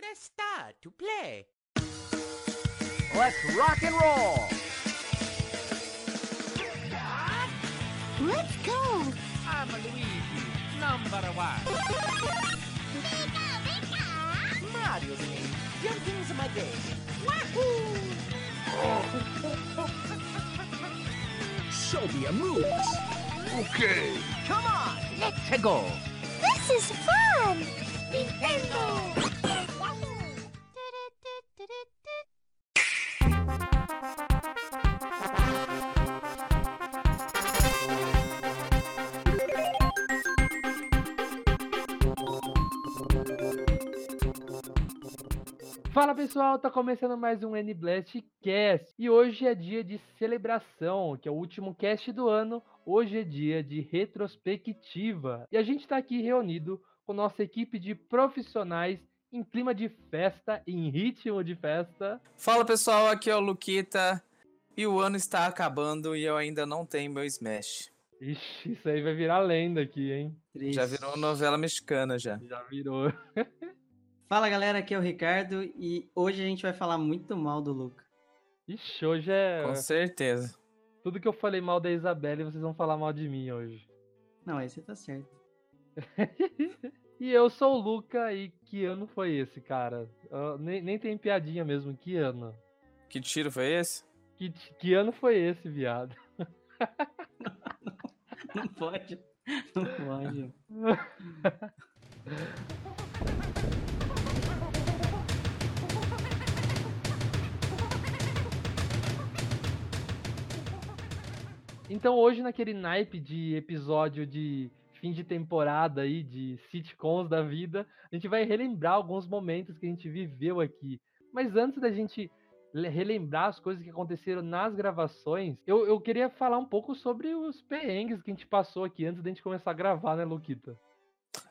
Press star to play. Let's rock and roll! Let's go! I'm Luigi, number one. Mario's me. Jumping's my game. Wahoo! Show me your moves! Okay! Come on! Let's go! This is fun! Nintendo! Fala pessoal, tá começando mais um N-Blast Cast e hoje é dia de celebração, que é o último cast do ano. Hoje é dia de retrospectiva e a gente tá aqui reunido com nossa equipe de profissionais em clima de festa, em ritmo de festa. Fala pessoal, aqui é o Luquita e o ano está acabando e eu ainda não tenho meu Smash. Ixi, isso aí vai virar lenda aqui, hein? Já virou novela mexicana já. Já virou. Fala galera, aqui é o Ricardo e hoje a gente vai falar muito mal do Luca. Ixi, hoje é. Com certeza. Tudo que eu falei mal da Isabelle, vocês vão falar mal de mim hoje. Não, aí você tá certo. E eu sou o Luca e que ano foi esse, cara? Eu nem, nem tem piadinha mesmo, que ano? Que tiro foi esse? Que, que ano foi esse, viado? Não pode. Não pode. Então hoje, naquele naipe de episódio de fim de temporada aí, de sitcoms da vida, a gente vai relembrar alguns momentos que a gente viveu aqui. Mas antes da gente le- relembrar as coisas que aconteceram nas gravações, eu, eu queria falar um pouco sobre os perrengues que a gente passou aqui antes da gente começar a gravar, né, Luquita?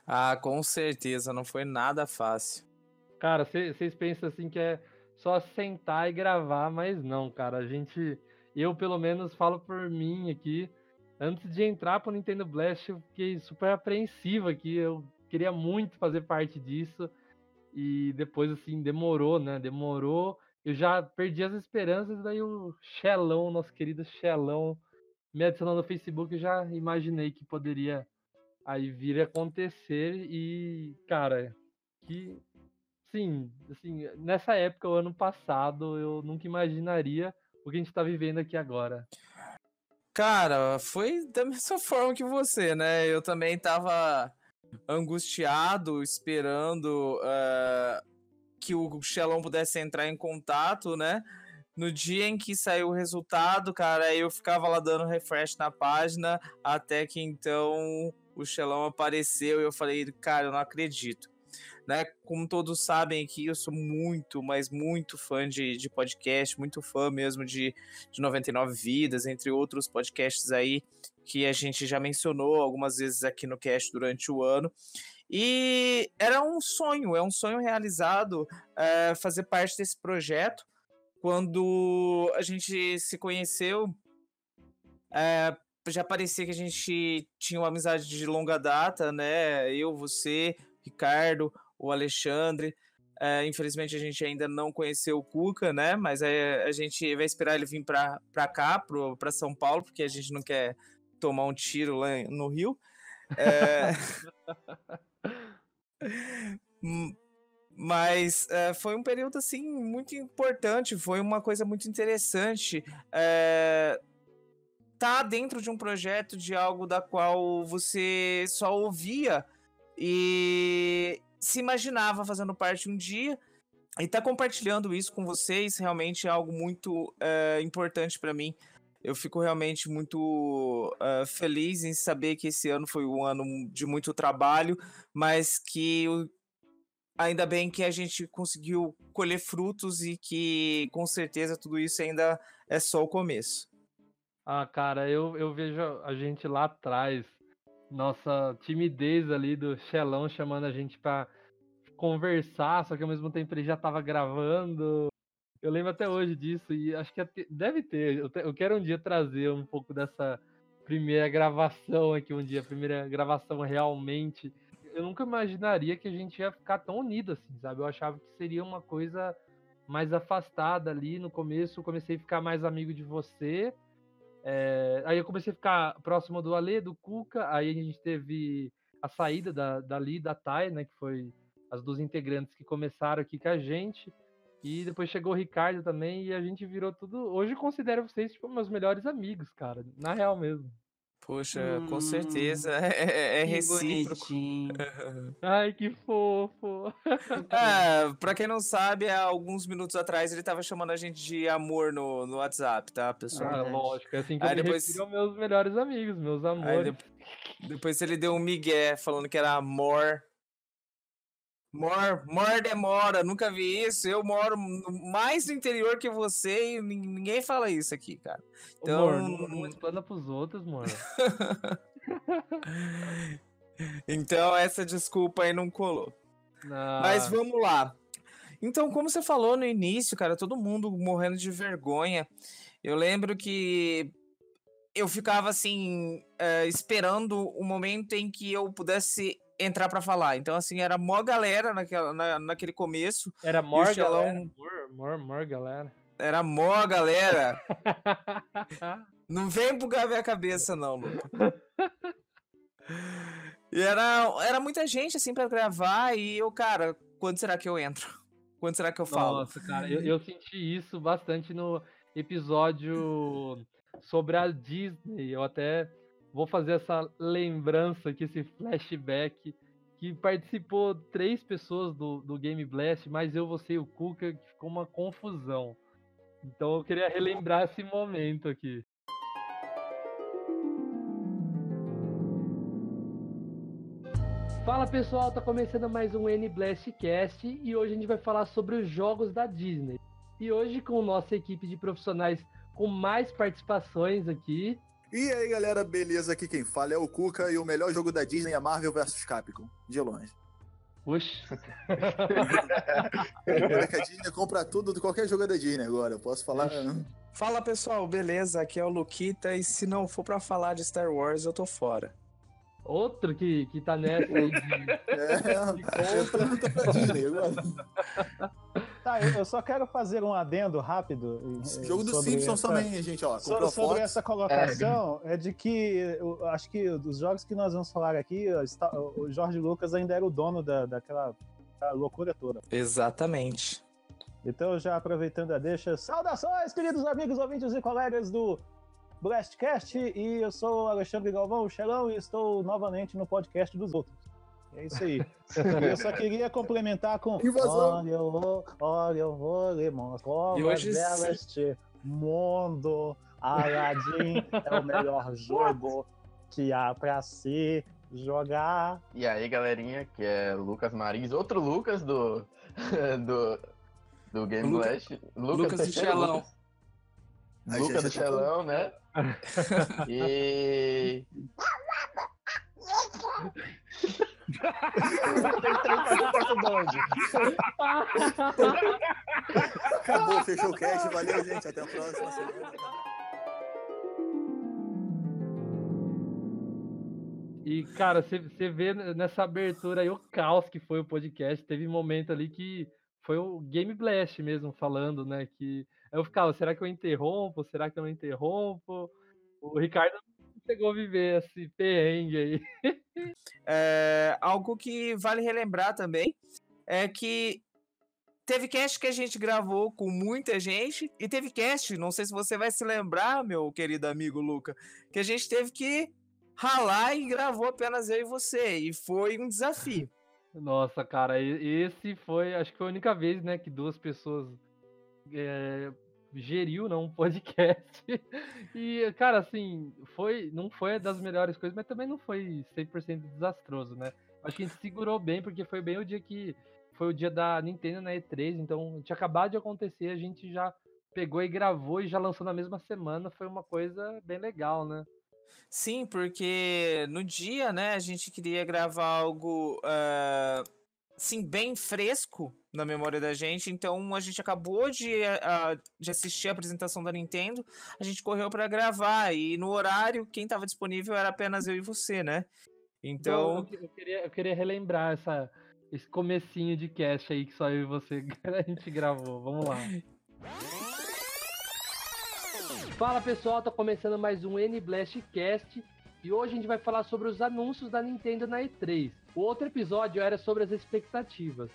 Ah, com certeza, não foi nada fácil. Cara, vocês pensam assim que é só sentar e gravar, mas não, cara. A gente, eu pelo menos falo por mim aqui. Antes de entrar pro Nintendo Blast, eu fiquei super apreensivo aqui. Eu queria muito fazer parte disso. E depois, assim, demorou, né? Demorou. Eu já perdi as esperanças. Daí o Xelão, nosso querido Xelão, me adicionou no Facebook. Eu já imaginei que poderia aí vir acontecer. E, cara, que Sim, assim, nessa época, o ano passado, eu nunca imaginaria o que a gente tá vivendo aqui agora. Cara, foi da mesma forma que você, né? Eu também tava angustiado, esperando eh, que o Xelão pudesse entrar em contato, né? No dia em que saiu o resultado, cara, eu ficava lá dando refresh na página, até que então o Xelão apareceu e eu falei, cara, eu não acredito. Né? Como todos sabem aqui, eu sou muito, mas muito fã de, de podcast, muito fã mesmo de, de 99 Vidas, entre outros podcasts aí que a gente já mencionou algumas vezes aqui no cast durante o ano. E era um sonho, é um sonho realizado eh, fazer parte desse projeto. Quando a gente se conheceu, eh, já parecia que a gente tinha uma amizade de longa data, né? Eu, você, Ricardo, o Alexandre. É, infelizmente a gente ainda não conheceu o Cuca, né? Mas é, a gente vai esperar ele vir para cá, para São Paulo, porque a gente não quer tomar um tiro lá no Rio. É... Mas é, foi um período assim muito importante, foi uma coisa muito interessante. É, tá dentro de um projeto de algo da qual você só ouvia e se imaginava fazendo parte um dia e tá compartilhando isso com vocês realmente é algo muito é, importante para mim. Eu fico realmente muito é, feliz em saber que esse ano foi um ano de muito trabalho, mas que ainda bem que a gente conseguiu colher frutos e que com certeza tudo isso ainda é só o começo. Ah, cara, eu, eu vejo a gente lá atrás, nossa timidez ali do Xelão chamando a gente pra conversar, só que ao mesmo tempo ele já tava gravando. Eu lembro até hoje disso e acho que até- deve ter. Eu, te- eu quero um dia trazer um pouco dessa primeira gravação aqui, um dia, primeira gravação realmente. eu nunca imaginaria que a gente ia ficar tão unido assim, sabe? Eu achava que seria uma coisa mais afastada ali no começo. Eu comecei a ficar mais amigo de você. é, aí eu comecei a ficar próximo do Ale, do Cuca. Aí a gente teve a saída da, da Li, da Thay, né? Que foi as duas integrantes que começaram aqui com a gente. E depois chegou o Ricardo também e a gente virou tudo. Hoje eu considero vocês tipo meus melhores amigos, cara. Na real mesmo. Poxa, com Hum, certeza é, é Que recíproco. Ai, que fofo. É, pra quem não sabe, há alguns minutos atrás ele tava chamando a gente de amor no, no WhatsApp, tá, pessoal? Ah, lógico. É assim que Aí eu me depois- aos meus melhores amigos, meus Aí amores. de- depois ele deu um migué falando que era amor. Mor, mor demora, nunca vi isso. Eu moro mais no interior que você e nin- ninguém fala isso aqui, cara. Então- não, não explana pros outros, mano. Então essa desculpa aí não colou. Ah, Mas vamos lá. Então, como você falou no início, cara, todo mundo morrendo de vergonha. Eu lembro que eu ficava assim, eh, esperando o momento em que eu pudesse entrar pra falar. Então, assim, era mó galera naquela, na- naquele começo. Era Xelão- galera. Galera. Era mó galera. Não vem bugar minha cabeça, não, Luca. E era, era muita gente, assim, pra gravar. E eu, cara, quando será que eu entro? Quando será que eu falo? Nossa, cara, eu, eu senti isso bastante no episódio sobre a Disney. Eu até vou fazer essa lembrança aqui, esse flashback, que participou três pessoas do, do Game Blast, mas eu, você e o Kuka, que ficou uma confusão. Então eu queria relembrar esse momento aqui. Fala pessoal, tá começando mais um N Blast Cast e hoje a gente vai falar sobre os jogos da Disney. E hoje com nossa equipe de profissionais com mais participações aqui. E aí, galera, beleza? Aqui quem fala é o Cuca e o melhor jogo da Disney é Marvel vs Capcom, de longe. Puxa, a Disney compra tudo de qualquer jogo da Disney agora, eu posso falar. Fala pessoal, beleza? Aqui é o Luquita e se não for pra falar de Star Wars, eu tô fora. outro que, que tá nessa aí de... É, compra pra Disney agora. Tá, eu, eu só quero fazer um adendo rápido. eh, Jogo do sobre Simpsons essa- também, gente, ó. so- sobre Fox. essa colocação, é. de que eu acho que dos jogos que nós vamos falar aqui, o Jorge Lucas ainda era o dono da, daquela da loucura toda. Exatamente. Então, já aproveitando a deixa, saudações, queridos amigos, ouvintes e colegas do Blastcast, e eu sou o Alexandre Galvão, o Xelão, e estou novamente no podcast dos outros. É isso aí. Eu só queria complementar com. Olha, eu vou, olha, eu vou lhe mostrar E hoje deste mundo. Aladdin é o melhor jogo que há pra se jogar. E aí, galerinha, que é Lucas Marins, outro Lucas do do, do Game Luca- Blast. Lucas do Xelão. Lucas. Lucas do Xelão, né? E. Acabou, fechou o cast. Valeu, gente. Até a próxima semana. E, cara, você vê nessa abertura aí o caos que foi o podcast. Teve momento ali que foi o Game Blast mesmo falando, né? Que eu ficava, será que eu interrompo? Será que eu não interrompo? O Ricardo chegou a viver esse perrengue aí. É, algo que vale relembrar também é que teve cast que a gente gravou com muita gente e teve cast, não sei se você vai se lembrar, meu querido amigo Luca, que a gente teve que ralar e gravou apenas eu e você e foi um desafio. Nossa, cara, esse foi, acho que foi a única vez, né, que duas pessoas é, geriu, não, um podcast. E, cara, assim, foi, não foi das melhores coisas, mas também não foi 100% desastroso, né? Acho que a gente segurou bem, porque foi bem o dia que foi o dia da Nintendo na E3, então tinha acabado de acontecer, a gente já pegou e gravou e já lançou na mesma semana, foi uma coisa bem legal, né? Sim, porque no dia, né, a gente queria gravar algo ah, assim, bem fresco na memória da gente, então a gente acabou de, de assistir a apresentação da Nintendo, a gente correu para gravar, e no horário, quem estava disponível era apenas eu e você, né? Então, eu, eu queria, eu queria relembrar essa, esse comecinho de cast aí que só eu e você a gente gravou. Vamos lá. Fala pessoal, tá começando mais um N-Blast Cast e hoje a gente vai falar sobre os anúncios da Nintendo na E3. O outro episódio era sobre as expectativas.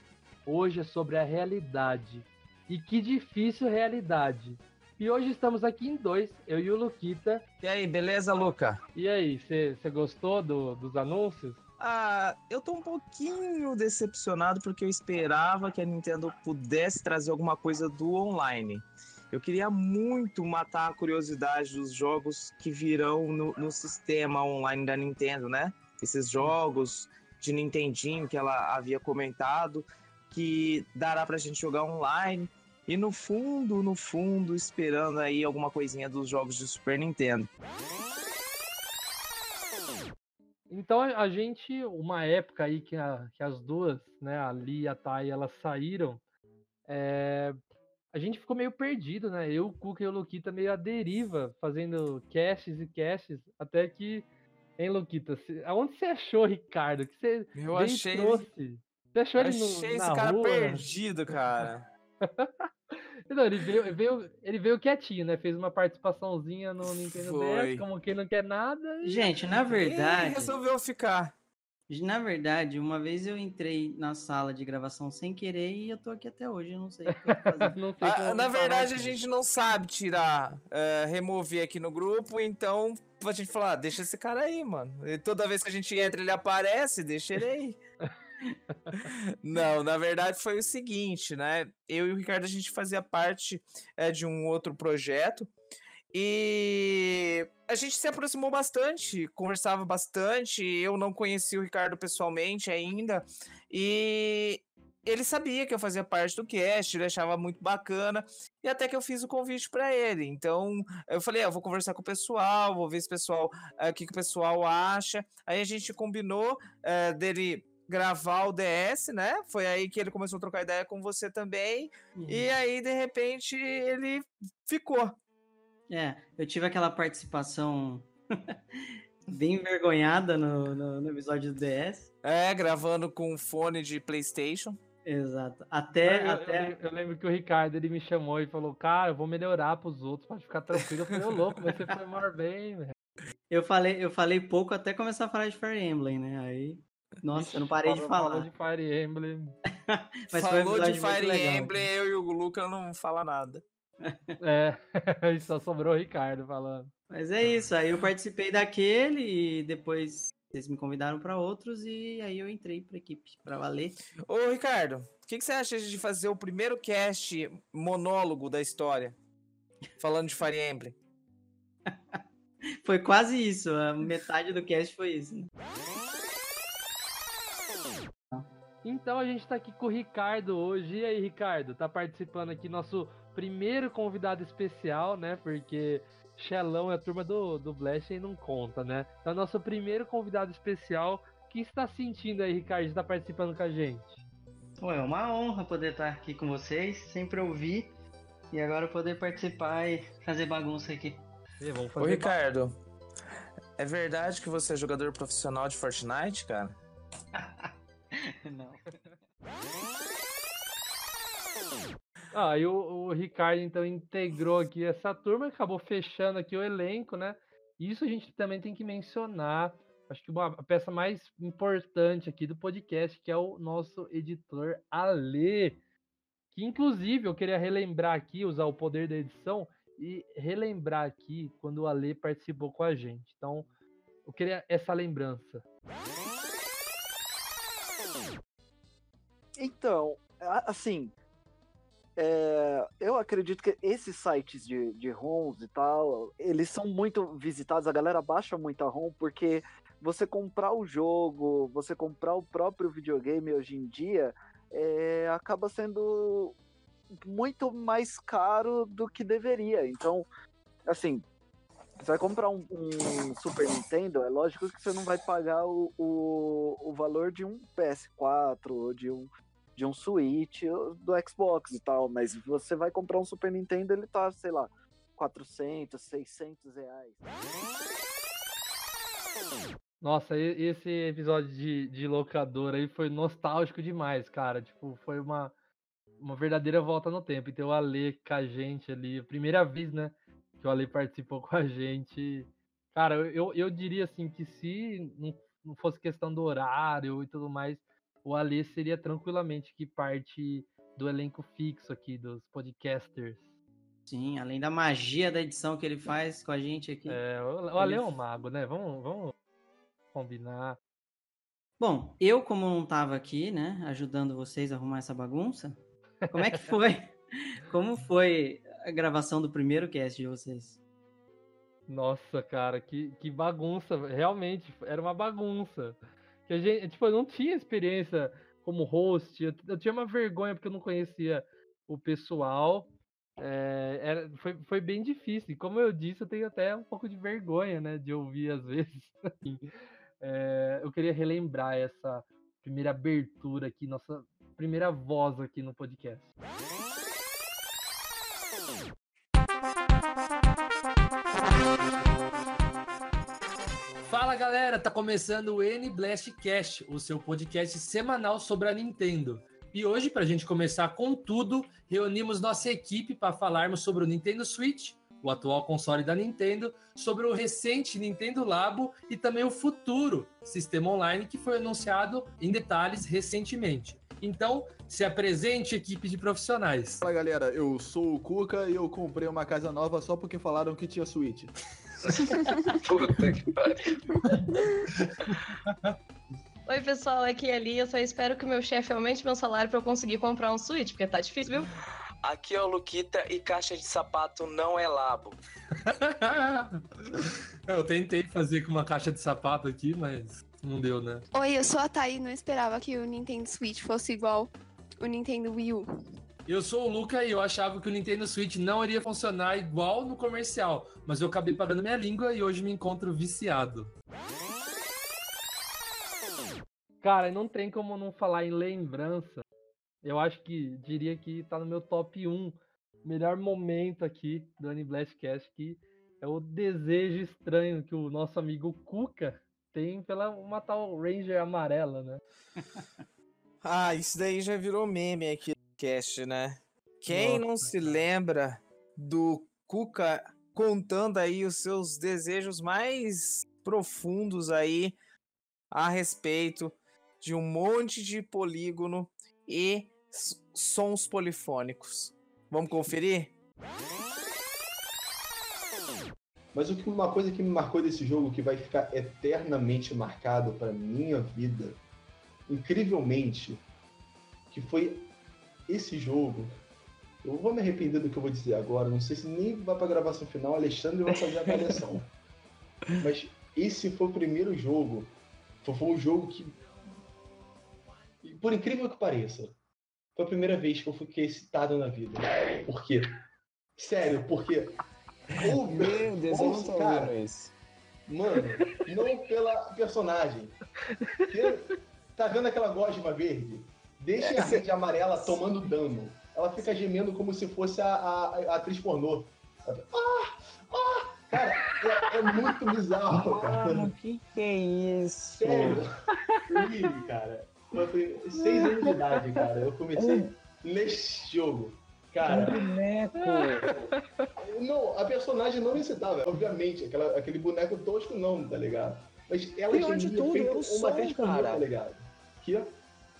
Hoje é sobre a realidade. E que difícil realidade. E hoje estamos aqui em dois, eu e o Luquita. e aí, beleza, Luca? E aí, você gostou do- dos anúncios? Ah, eu tô um pouquinho decepcionado porque eu esperava que a Nintendo pudesse trazer alguma coisa do online. Eu queria muito matar a curiosidade dos jogos que virão no, no sistema online da Nintendo, né? Esses jogos de Nintendinho que ela havia comentado, que dará pra gente jogar online. E no fundo, no fundo, esperando aí alguma coisinha dos jogos de Super Nintendo. Então a a gente, uma época aí que, a- que as duas, né, a Lia e a Thay, elas saíram, é, a gente ficou meio perdido, né? Eu, o Cuca e o Luquita meio à deriva, fazendo casts e casts, até que, hein, Luquita, aonde você achou Ricardo? Que você Eu achei ele trouxe? Você achou ele no, Achei na esse cara rua? perdido, cara. Não, ele veio, ele veio, ele veio quietinho, né? Fez uma participaçãozinha no Nintendo Foi. DS, como quem não quer nada. e- Gente, na Ele verdade, resolveu ficar. Na verdade, uma vez eu entrei na sala de gravação sem querer e eu tô aqui até hoje, eu não sei o que eu fazendo. Não sei Ah, na verdade, a aqui. gente não sabe tirar, eh, remover aqui no grupo, então a gente fala, ah, deixa esse cara aí, mano. E toda vez que a gente entra, ele aparece, deixa ele aí. não, na verdade foi o seguinte, né? Eu e o Ricardo, a gente fazia parte eh, de um outro projeto e a gente se aproximou bastante, conversava bastante. Eu não conhecia o Ricardo pessoalmente ainda e ele sabia que eu fazia parte do cast, ele achava muito bacana, e até que eu fiz o convite para ele. Então, eu falei, ah, eu vou conversar com o pessoal, vou ver se o pessoal, eh, o que, que o pessoal acha. Aí a gente combinou eh, dele gravar o DS, né? Foi aí que ele começou a trocar ideia com você também. E aí, de repente, ele ficou. É, eu tive aquela participação bem envergonhada no, no, no episódio do DS. É, gravando com fone de PlayStation. Exato. Até, eu, eu até... lem- eu lembro que o Ricardo ele me chamou e falou, cara, eu vou melhorar pros outros, pode ficar tranquilo. Eu falei, ô louco, mas você foi maior bem, velho. Eu falei, eu falei pouco até começar a falar de Fire Emblem, né? Aí, nossa, eu não parei de falar. Falou de Fire Emblem. Mas foi um Falou de Fire legal. Emblem, eu e o Luca não fala nada. É, e só sobrou o Ricardo falando. Mas é isso, aí eu participei daquele e depois vocês me convidaram para outros e aí eu entrei pra equipe pra valer. Ô, Ricardo, o que, que você acha de fazer o primeiro cast monólogo da história? Falando de Fire Emblem. Foi quase isso, a metade do cast foi isso. né? Então a gente tá aqui com o Ricardo hoje. E aí, Ricardo, tá participando aqui nosso primeiro convidado especial, né? Porque Xelão é a turma do, do Blast e não conta, né? Então, nosso primeiro convidado especial. O que está sentindo aí, Ricardo, de tá participando com a gente? Pô, é uma honra poder estar aqui com vocês, sempre ouvir e agora poder participar e fazer bagunça aqui. E vamos Ô, fazer Ricardo, é verdade que você é jogador profissional de Fortnite, cara? Não. Ah, e o, o Ricardo então integrou aqui essa turma, acabou fechando aqui o elenco, né? Isso a gente também tem que mencionar. Acho que uma, a peça mais importante aqui do podcast, que é o nosso editor Ale. Que inclusive eu queria relembrar aqui, usar o poder da edição e relembrar aqui quando o Ale participou com a gente. Então, eu queria essa lembrança. Então, assim, é, eu acredito que esses sites de, de ROMs e tal, eles são muito visitados, a galera baixa muita ROM, porque você comprar o jogo, você comprar o próprio videogame hoje em dia, é, acaba sendo muito mais caro do que deveria. Então, assim, você vai comprar um, um Super Nintendo, é lógico que você não vai pagar o, o, o valor de um PS4 ou de um, de um Switch ou do Xbox e tal, mas você vai comprar um Super Nintendo, ele tá, sei lá, 400, 600 reais. Nossa, esse episódio de, de locadora aí foi nostálgico demais, cara. Tipo, foi uma, uma verdadeira volta no tempo. Então o Ale com a gente ali, a primeira vez, né? Que o Ale participou com a gente. Cara, eu, eu, eu diria assim que se não, não fosse questão do horário e tudo mais, o Ale seria tranquilamente que parte do elenco fixo aqui, dos podcasters. Sim, além da magia da edição que ele faz com a gente aqui. É, o Ale é um mago, né? Vamos, vamos combinar. Bom, eu como não tava aqui, né, ajudando vocês a arrumar essa bagunça, como é que foi? Como foi a gravação do primeiro cast de vocês? Nossa, cara, que, que bagunça. Realmente, era uma bagunça. Que a gente, tipo, eu não tinha experiência como host. Eu, eu tinha uma vergonha porque eu não conhecia o pessoal. É, era, foi, foi bem difícil. E como eu disse, eu tenho até um pouco de vergonha, né? De ouvir às vezes. É, eu queria relembrar essa primeira abertura aqui, nossa primeira voz aqui no podcast. Fala galera, tá começando o N Blast Cast, o seu podcast semanal sobre a Nintendo. E hoje, pra gente começar com tudo, reunimos nossa equipe para falarmos sobre o Nintendo Switch, o atual console da Nintendo, sobre o recente Nintendo Labo e também o futuro sistema online que foi anunciado em detalhes recentemente. Então, se apresente, equipe de profissionais. Fala galera, eu sou o Cuca e eu comprei uma casa nova só porque falaram que tinha Switch. Puta que pariu. Oi, pessoal, aqui é a Lia. Eu só espero que o meu chefe aumente meu salário pra eu conseguir comprar um Switch, porque tá difícil, viu? Aqui é o Luquita e caixa de sapato não é labo. Eu tentei fazer com uma caixa de sapato aqui, mas não deu, né? Oi, eu sou a Thay e não esperava que o Nintendo Switch fosse igual o Nintendo Wii U. Eu sou o Luca e eu achava que o Nintendo Switch não iria funcionar igual no comercial, mas eu acabei pagando minha língua e hoje me encontro viciado. Cara, não tem como não falar em lembrança. Eu acho que diria que tá no meu top 1 melhor momento aqui do Aniblastcast, que é o desejo estranho que o nosso amigo Cuca tem pela uma tal Ranger amarela, né? Ah, isso daí já virou meme aqui no cast, né? Quem não Nossa, se lembra do Cuca contando aí os seus desejos mais profundos aí a respeito de um monte de polígono e sons polifônicos. Vamos conferir? Mas o que, uma coisa que me marcou desse jogo, que vai ficar eternamente marcado para minha vida, incrivelmente, que foi esse jogo. Eu vou me arrepender do que eu vou dizer agora, não sei se nem vai pra gravação final, Alexandre vai fazer a avaliação. Mas esse foi o primeiro jogo, foi, foi um jogo que, por incrível que pareça, foi a primeira vez que eu fiquei excitado na vida. Por quê? Sério, porque o Meu Deus, eu não tô cara, isso. Mano, não pela personagem. Porque tá vendo aquela gosma verde? Deixa a rede amarela tomando dano. Ela fica gemendo como se fosse a, a- a atriz pornô. Ah! Ah! Cara, é, é muito bizarro, cara. Mano, que que é isso? Sério. Really, cara. Eu tenho seis anos de idade, cara. Eu comecei nesse jogo. Cara, Um boneco. não, a personagem não me excitava, obviamente. Aquela, aquele boneco tosco não, tá ligado? Mas ela tudo, feito é uma pornô, cara. tá ligado? Que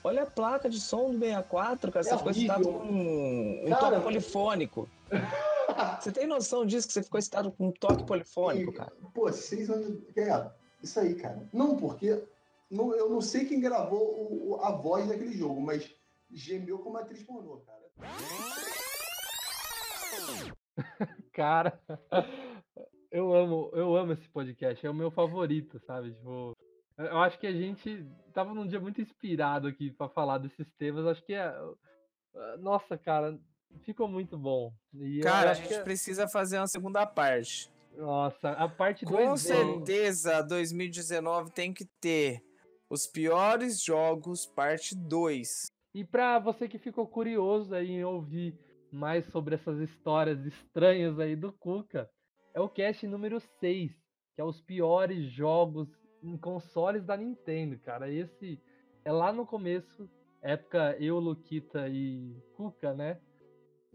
Olha a placa de som do 64, cara. É Você ficou excitado horrível. com um, um Cara, toque polifônico. Você tem noção disso que você ficou excitado com um toque polifônico, cara? Pô, seis anos. É, isso aí, cara. Não, porque não, eu não sei quem gravou o- o- a voz daquele jogo, mas gemeu como atriz pornô, cara. Cara, eu amo, eu amo esse podcast, é o meu favorito, sabe? Tipo, eu acho que a gente tava num dia muito inspirado aqui pra falar desses temas. Acho que é. Nossa, cara, ficou muito bom. E Cara, a gente é- precisa fazer uma segunda parte. Nossa, a parte Com 2D. certeza, 2019 tem que ter os piores jogos, parte 2. E pra você que ficou curioso aí em ouvir mais sobre essas histórias estranhas aí do Cuca, é o cast número 6, que é os piores jogos em consoles da Nintendo, cara. Esse é lá no começo, época eu, Luquita e Cuca, né?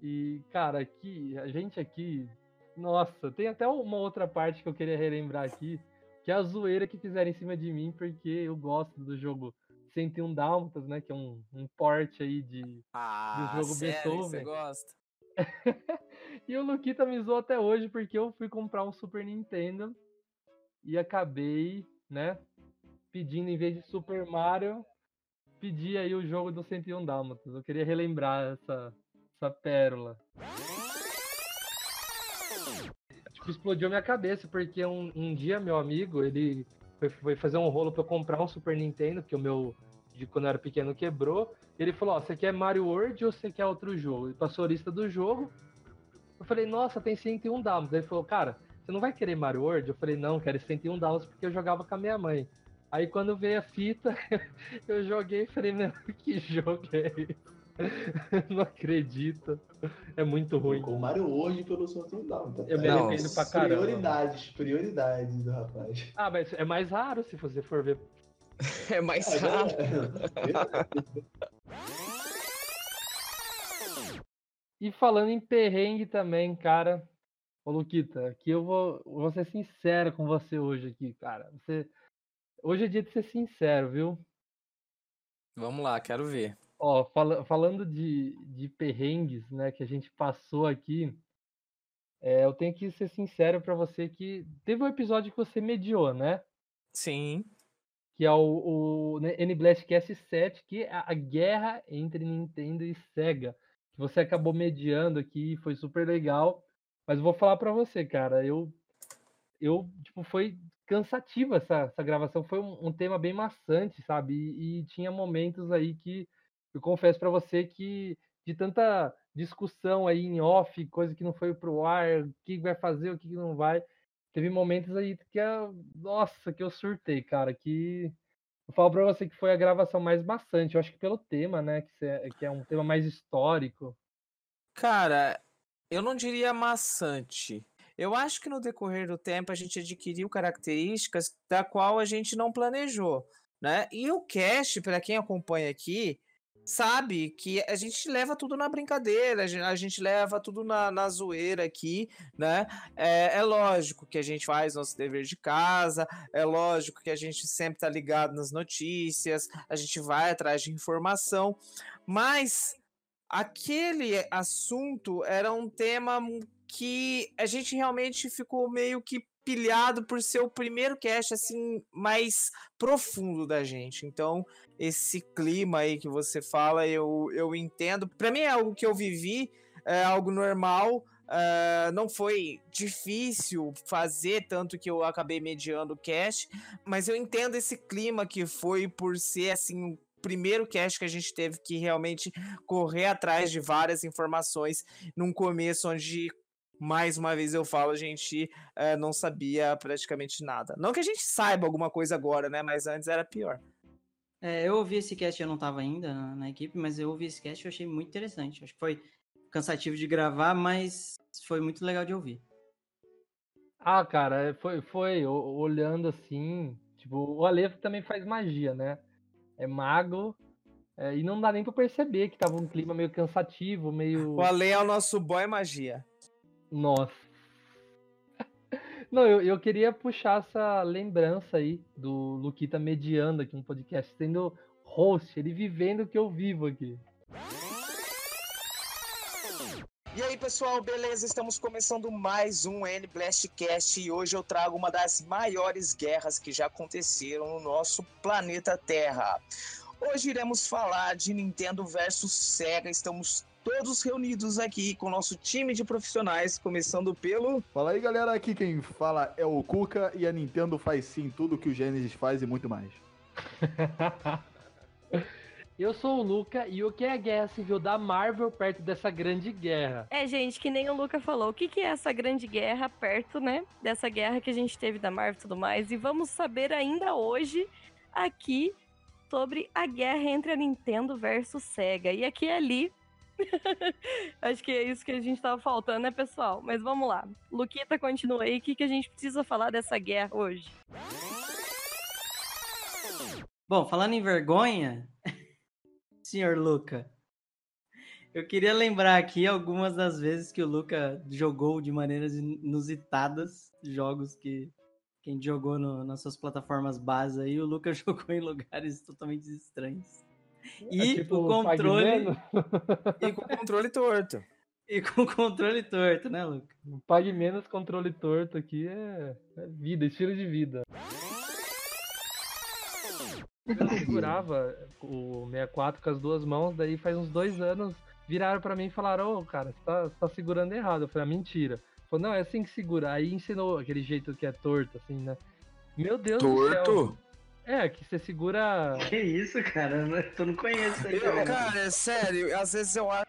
E, cara, aqui, a gente aqui. Nossa, tem até uma outra parte que eu queria relembrar aqui, que é a zoeira que fizeram em cima de mim, porque eu gosto do jogo 101 Dálmatas, né? Que é um, um port aí de, Ah, do jogo sério, Beethoven. você gosta? E o Luquita me zoou até hoje porque eu fui comprar um Super Nintendo e acabei, né, pedindo em vez de Super Mario, pedi aí o jogo do 101 Dálmatas. Eu queria relembrar essa, essa pérola. Tipo, explodiu minha cabeça porque um, um dia meu amigo, ele foi, foi fazer um rolo eu comprar um Super Nintendo, que o meu de quando eu era pequeno quebrou. Ele falou: Ó, você quer Mario World ou você quer outro jogo? Ele passou a lista do jogo. Eu falei: Nossa, tem 101 Dálmatas. Ele falou: Cara, você não vai querer Mario World? Eu falei: Não, quero 101 Dálmatas porque eu jogava com a minha mãe. Aí quando veio a fita, eu joguei e falei: Meu, que jogo é esse? Não acredito. É muito ruim. Com o Mario hoje pelo sorteio não. Tá? Eu me arrependo pra caramba. Prioridades, prioridades do rapaz. Ah, mas é mais raro se você for ver. É mais É, raro. E falando em perrengue também, cara. Ô, Luquita, aqui eu vou, vou ser sincero com você hoje aqui, cara. Você, hoje é dia de ser sincero, viu? Vamos lá, quero ver. Ó, fala- falando de, de perrengues, né, que a gente passou aqui, é, eu tenho que ser sincero pra você que teve um episódio que você mediou, né? Sim. Que é o, o né, N-Blastcast 7, que é a guerra entre Nintendo e Sega. Que você acabou mediando aqui, foi super legal. Mas vou falar pra você, cara, eu, eu tipo, foi cansativa essa, essa gravação, foi um, um tema bem maçante, sabe? E, e tinha momentos aí que eu confesso pra você que de tanta discussão aí em off, coisa que não foi pro ar, o que vai fazer, o que não vai, teve momentos aí que eu, nossa, que eu surtei, cara, que eu falo pra você que foi a gravação mais maçante, eu acho que pelo tema, né, que, que é um tema mais histórico. Cara, eu não diria maçante. Eu acho que no decorrer do tempo a gente adquiriu características da qual a gente não planejou, né? E o cast, para quem acompanha aqui, sabe que a gente leva tudo na brincadeira, a gen- a gente leva tudo na, na zoeira aqui, né? É, é lógico que a gente faz nosso dever de casa, é lógico que a gente sempre tá ligado nas notícias, a gente vai atrás de informação, mas aquele assunto era um tema que a gente realmente ficou meio que pilhado por ser o primeiro cast assim mais profundo da gente. Então, esse clima aí que você fala, eu, eu entendo. Para mim é algo que eu vivi, é algo normal. é, não foi difícil fazer, tanto que eu acabei mediando o cast, mas eu entendo esse clima que foi por ser assim primeiro cast que a gente teve que realmente correr atrás de várias informações num começo onde mais uma vez eu falo, a gente eh, não sabia praticamente nada. Não que a gente saiba alguma coisa agora, né? Mas antes era pior. É, eu ouvi esse cast, eu não tava ainda na, na equipe, mas eu ouvi esse cast e achei muito interessante. Acho que foi cansativo de gravar, mas foi muito legal de ouvir. Ah, cara, é, foi, foi olhando assim, tipo, o Ale também faz magia, né? É mago, é, e não dá nem pra perceber que tava um clima meio cansativo, meio... O Ale é o nosso boy magia. Nossa. Não, eu, eu queria puxar essa lembrança aí do Luquita mediando aqui um podcast, sendo host, ele vivendo o que eu vivo aqui. E aí, pessoal, beleza? Estamos começando mais um N Blastcast e hoje eu trago uma das maiores guerras que já aconteceram no nosso planeta Terra. Hoje iremos falar de Nintendo versus Sega. Estamos todos reunidos aqui com o nosso time de profissionais, começando pelo Fala aí, galera. Aqui quem fala é o Kuka e a Nintendo faz sim tudo que o Genesis faz e muito mais. Eu sou o Luca e o que é a guerra civil da Marvel perto dessa grande guerra? É, gente, que nem o Luca falou. O que, que é essa grande guerra perto, né? Dessa guerra que a gente teve da Marvel e tudo mais. E vamos saber ainda hoje aqui sobre a guerra entre a Nintendo versus Sega. E aqui e ali. Acho que é isso que a gente tava faltando, né, pessoal? Mas vamos lá. Luquita, continua aí. O que, que a gente precisa falar dessa guerra hoje? Bom, falando em vergonha, senhor Luca, eu queria lembrar aqui algumas das vezes que o Luca jogou de maneiras inusitadas jogos que quem jogou no- nas suas plataformas base aí, o Luca jogou em lugares totalmente estranhos. E tipo o controle. E com o controle torto. E com controle torto, né, Luca? Pague menos controle torto aqui é, é vida, estilo de vida. Eu segurava o 64 com as duas mãos, daí faz uns dois anos viraram pra mim e falaram, ô cara, você tá, você tá segurando errado. Eu falei, ah, mentira. Falou, não, é assim que segura. Aí ensinou aquele jeito que é torto, assim, né? Meu Deus do céu. Torto? É, que você segura. Que isso, cara? Tu não conhece aí, Eu, cara, é sério, às vezes eu acho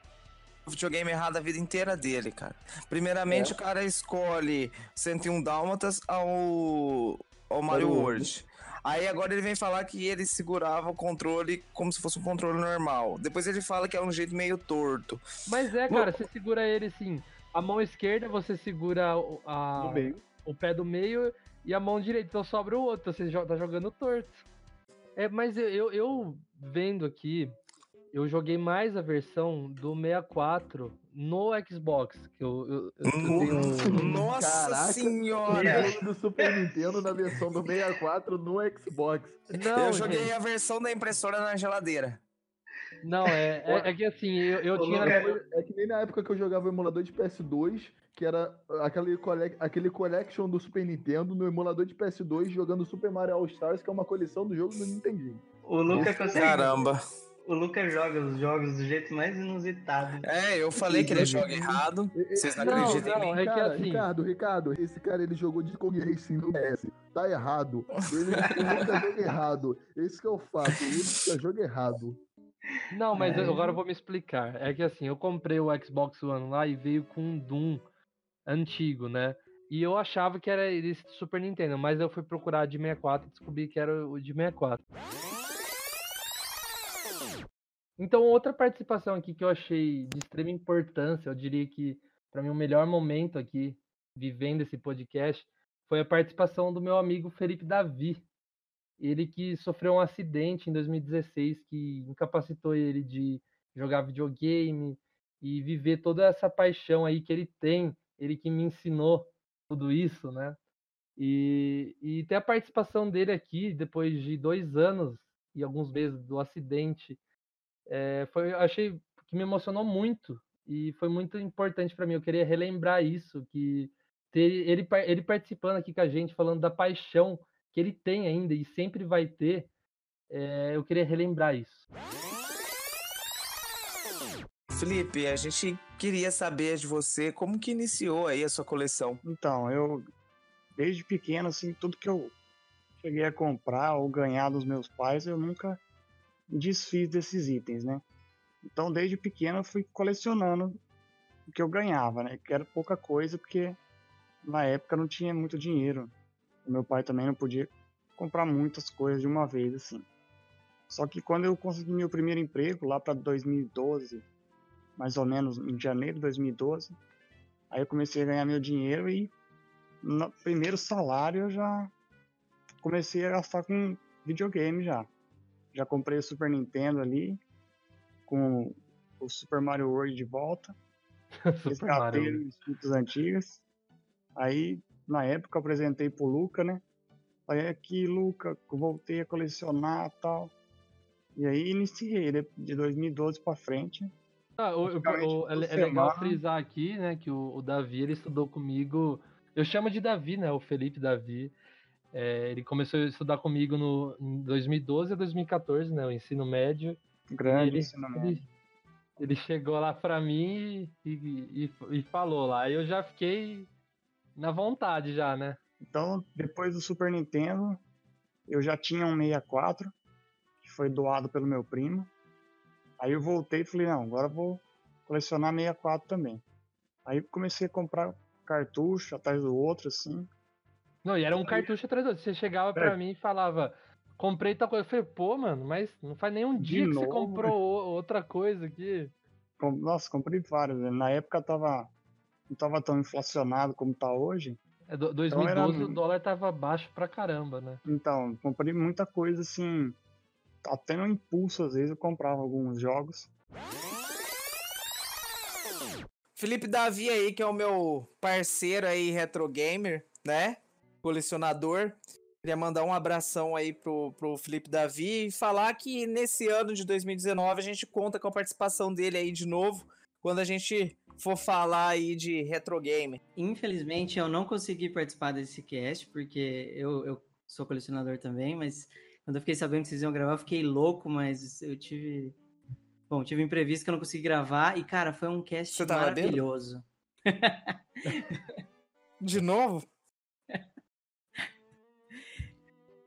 o videogame errado a vida inteira dele, cara. Primeiramente, É. o cara escolhe 101 Dálmatas ao, ao Mario Mario World. Aí agora ele vem falar que ele segurava o controle como se fosse um controle normal. Depois ele fala que é um jeito meio torto. Mas é, cara, você segura ele assim. A mão esquerda você segura o, a, No meio. o pé do meio e a mão direita, então sobra o outro. Você tá jogando torto. É, mas eu, eu, eu vendo aqui, eu joguei mais a versão do 64 no Xbox. Que eu, eu, eu tenho um- Nossa Caraca, senhora! o jogo do Super Nintendo na versão do 64 no Xbox. Não, eu joguei gente. a versão da impressora na geladeira. Não, é, é, é que assim, eu, eu tinha. É que nem na época que eu jogava o emulador de PS2, que era aquele, aquele collection do Super Nintendo no emulador de PS2 jogando Super Mario All Stars, que é uma coleção do jogo do Nintendinho. O Luca consegue. Caramba. O Luca joga os jogos do jeito mais inusitado. É, eu falei que ele joga errado. Vocês não, Não, acreditam em não, mim? é Cara, assim- Ricardo, Ricardo, esse cara ele jogou de Kong Racing no PS. Tá errado. Ele, ele nunca joga errado. Esse que é o fato. Ele nunca joga errado. Não, mas É. eu- agora eu vou me explicar. É que assim, eu comprei o Xbox One lá e veio com um Doom antigo, né? E eu achava que era esse do Super Nintendo, mas eu fui procurar de 64 e descobri que era o de 64. Então, outra participação aqui que eu achei de extrema importância, eu diria que para mim o melhor momento aqui, vivendo esse podcast, foi a participação do meu amigo Felipe Davi. Ele que sofreu um acidente em 2016 que incapacitou ele de jogar videogame e viver toda essa paixão aí que ele tem, ele que me ensinou tudo isso, né? E, e ter a participação dele aqui depois de dois anos e alguns meses do acidente, é, foi, achei que me emocionou muito e foi muito importante para mim. Eu queria relembrar isso, que ter ele, ele participando aqui com a gente, falando da paixão que ele tem ainda e sempre vai ter, é, eu queria relembrar isso. Felipe, a gente queria saber de você como que iniciou aí a sua coleção. Então, eu desde pequeno, assim, tudo que eu cheguei a comprar ou ganhar dos meus pais, eu nunca desfiz desses itens, né? Então, desde pequeno, eu fui colecionando o que eu ganhava, né? Que era pouca coisa, porque na época não tinha muito dinheiro. O meu pai também não podia comprar muitas coisas de uma vez, assim. Só que quando eu consegui meu primeiro emprego, lá para 2012, mais ou menos em janeiro de 2012, aí eu comecei a ganhar meu dinheiro e no primeiro salário eu já comecei a gastar com videogame já. Já comprei o Super Nintendo ali, com o Super Mario World de volta. Resgatei as fitas antigas. Aí, na época, eu apresentei pro Luca, né? Falei, aqui, Luca, voltei a colecionar e tal. E aí iniciei, de de 2012 pra frente. Ah, o- o- o- é, é legal frisar aqui, né, que o, o Davi ele estudou comigo. Eu chamo de Davi, né? O Felipe Davi. É, ele começou a estudar comigo no, em 2012 a 2014, né? O ensino médio. Grande ele, ensino médio. Ele, ele chegou lá pra mim e, e, e- e falou lá. Aí eu já fiquei na vontade já, né? Então, depois do Super Nintendo, eu já tinha um 64, que foi doado pelo meu primo. Aí eu voltei e falei, não, agora eu vou colecionar 64 também. Aí comecei a comprar cartucho atrás do outro, assim. Não, e era um cartucho atrás do outro. Você chegava pra É. mim e falava, comprei tal coisa. Eu falei, pô, mano, mas não faz nem um De dia que você comprou outra coisa aqui. Nossa, comprei vários. Na época tava, não tava tão inflacionado como tá hoje. É, do- Então era 2012 o dólar tava baixo pra caramba, né? Então, comprei muita coisa assim, até no impulso, às vezes, eu comprava alguns jogos. Felipe Davi aí, que é o meu parceiro aí, retro gamer, né? Colecionador. Queria mandar um abração aí pro, pro Felipe Davi e falar que nesse ano de 2019 a gente conta com a participação dele aí de novo, quando a gente for falar aí de retro game. Infelizmente eu não consegui participar desse cast, porque eu, eu sou colecionador também, mas quando eu fiquei sabendo que vocês iam gravar, eu fiquei louco, mas eu tive. Bom, tive um imprevisto que eu não consegui gravar, e cara, foi um cast Você bêbado? maravilhoso. De novo?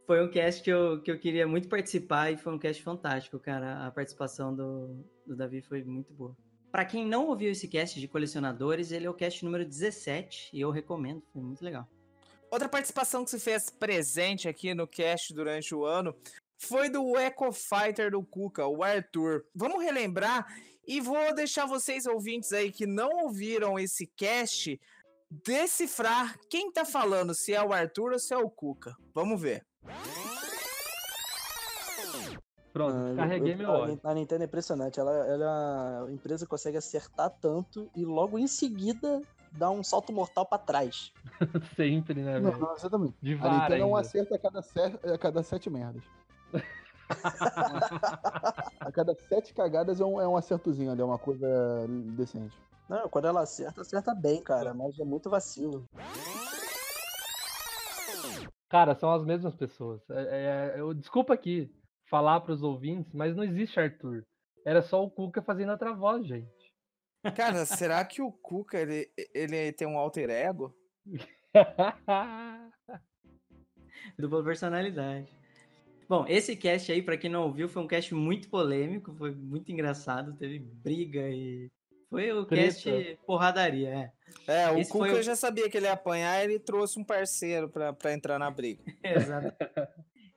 Foi um cast que eu, que eu queria muito participar e foi um cast fantástico, cara. A participação do, do Davi foi muito boa. Pra quem não ouviu esse cast de colecionadores, ele é o cast número 17 e eu recomendo, foi muito legal. Outra participação que se fez presente aqui no cast durante o ano foi do Eco Fighter do Cuca, o Arthur. Vamos relembrar e vou deixar vocês ouvintes aí que não ouviram esse cast decifrar quem tá falando, se é o Arthur ou se é o Cuca. Vamos ver. Pronto, Ah, carreguei eu- meu a, ódio. A Nintendo é impressionante. Ela, ela é uma empresa que consegue acertar tanto e logo em seguida dá um salto mortal pra trás. Sempre, né, Não, velho? não, exatamente. De a Nintendo é um ainda. acerto a cada, sete, a cada sete merdas. a cada sete cagadas é um, é um acertozinho ali, é uma coisa decente. Não, quando ela acerta, acerta bem, cara, mas é muito vacilo. Cara, são as mesmas pessoas. É- é- eu, desculpa aqui falar pros ouvintes, mas não existe Arthur. Era só o Cuca fazendo outra voz, gente. Cara, será que o Cuca ele, ele tem um alter ego? Dupla personalidade. Bom, esse cast aí, pra quem não ouviu, foi um cast muito polêmico, foi muito engraçado, teve briga e. Foi o Treta. cast porradaria, é. É, o Esse Cuca o- eu já sabia que ele ia apanhar, ele trouxe um parceiro pra, pra entrar na briga. Exato.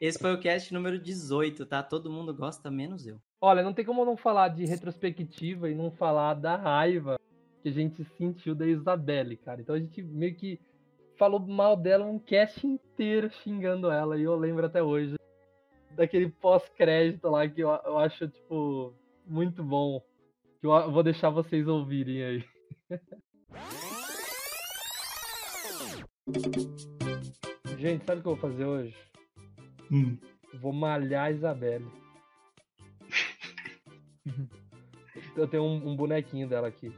Esse foi o cast número 18, tá? Todo mundo gosta, menos eu. Olha, não tem como não falar de retrospectiva e não falar da raiva que a gente sentiu da Isabelle, cara. Então a gente meio que falou mal dela um cast inteiro xingando ela. E eu lembro até hoje daquele pós-crédito lá que eu, eu acho, tipo, muito bom. Que eu vou deixar vocês ouvirem aí. Gente, sabe o que eu vou fazer hoje? Eu Vou malhar a Isabelle. Eu tenho um, um bonequinho dela aqui.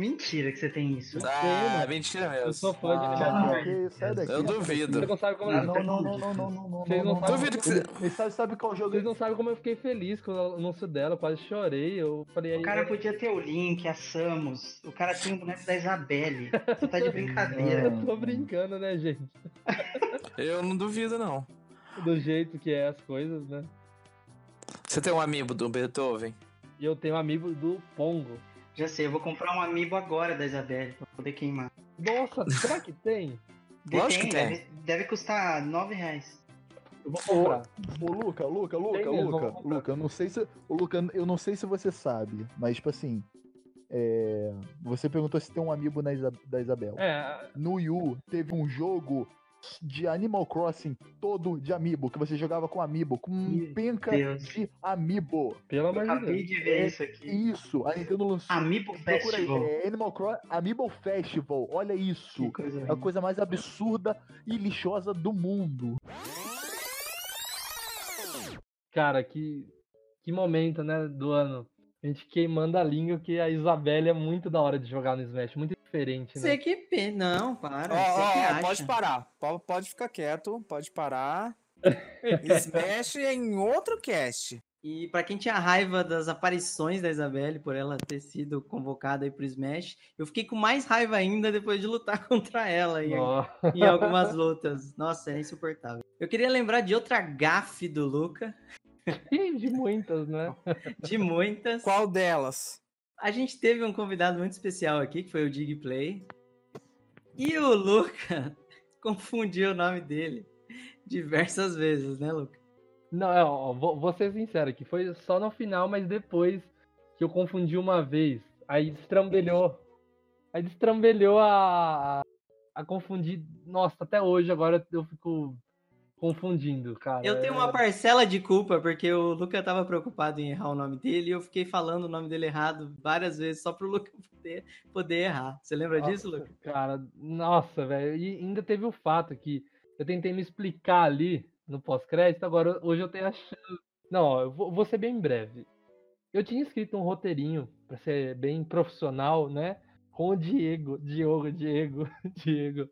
Mentira que você tem isso. Ah, mentira mesmo. Eu sou fã de Ah, daqui. Eu duvido. Você não sabe como Ah, eu não, não, não, não, não, não, não, Vocês não não, sabem- Duvido que você... Sabe qual jogo Vocês não sabem como eu fiquei feliz com o anúncio dela, eu quase chorei. Eu falei aí. O cara podia ter o Link, a Samus. O cara tinha o boneco da Isabelle. Você tá de brincadeira. Eu tô brincando, né, gente? Eu não duvido, não. Do jeito que é as coisas, né? Você tem um amigo do Beethoven? E eu tenho um amigo do Pongo. Já sei, eu vou comprar um amiibo agora da Isabelle pra poder queimar. Nossa, será que tem? Lógico que tem. Deve, deve custar 9 reais. Eu vou Ô, comprar. ô, Luca, Luca, Luca, Tem Luca. Luca, eu não sei se. Ô, Luca, eu não sei se você sabe, mas tipo assim. é, Você perguntou se tem um amiibo na Isa- da Isabel. É, No Wii U teve um jogo de Animal Crossing todo de amiibo, que você jogava com amiibo, com um penca Deus. de amiibo. pelo amor de Acabei Deus. de ver É isso aqui. Isso, a Nintendo lançou. Amiibo aí, Festival. é Animal Crossing Amiibo Festival, olha isso. Que coisa É a coisa mais absurda e lixosa do mundo. Cara, que, que momento, né, do ano. A gente queimando a língua que a Isabelle é muito da hora de jogar no Smash, muito diferente, né? CQP, não, para. Você que ó, acha. pode parar. Pode, pode ficar quieto, pode parar. Smash é em outro cast. E pra quem tinha raiva das aparições da Isabelle por ela ter sido convocada aí pro Smash, eu fiquei com mais raiva ainda depois de lutar contra ela em, em algumas lutas. Nossa, é insuportável. Eu queria lembrar de outra gafe do Luca, de muitas, né? de muitas. Qual delas? A gente teve um convidado muito especial aqui, que foi o Dig Play. E o Luca confundiu o nome dele diversas vezes, né, Luca? Não, é, vou, vou ser sincero aqui, foi só no final, mas depois que eu confundi uma vez, aí destrambelhou. Aí destrambelhou a, a, a confundir. Nossa, até hoje agora eu fico confundindo, cara. Eu tenho É- uma parcela de culpa, porque o Luca tava preocupado em errar o nome dele e eu fiquei falando o nome dele errado várias vezes só pro Luca poder, poder errar. Você lembra disso, Nossa, Luca? Cara, nossa, velho. E ainda teve o fato que eu tentei me explicar ali no pós-crédito, agora hoje eu tenho a chance. Não, ó, eu vou, vou ser bem breve. Eu tinha escrito um roteirinho pra ser bem profissional, né? Com o Diego, Diogo, Diego, Diego.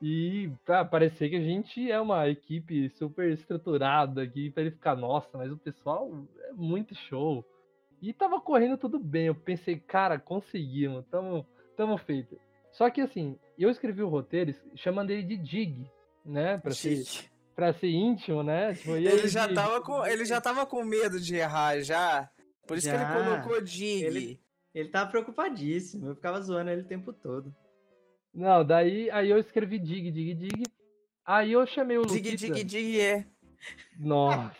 E pra parecer que a gente é uma equipe super estruturada aqui, pra ele ficar, nossa, mas o pessoal é muito show. E tava correndo tudo bem. Eu pensei, cara, conseguimos, tamo, tamo feito. Só que assim, eu escrevi o roteiro chamando ele de Dig, né? Pra ser, pra ser íntimo, né? Tipo, e aí, Ele já, Dig? tava com, ele já tava com medo de errar, já. Por isso que ele Já. colocou Dig. Ele, ele tava preocupadíssimo, eu ficava zoando ele o tempo todo. Não, daí aí eu escrevi Dig, Dig, Dig. Aí eu chamei o Dig, Luquita. dig, dig, é. Nossa.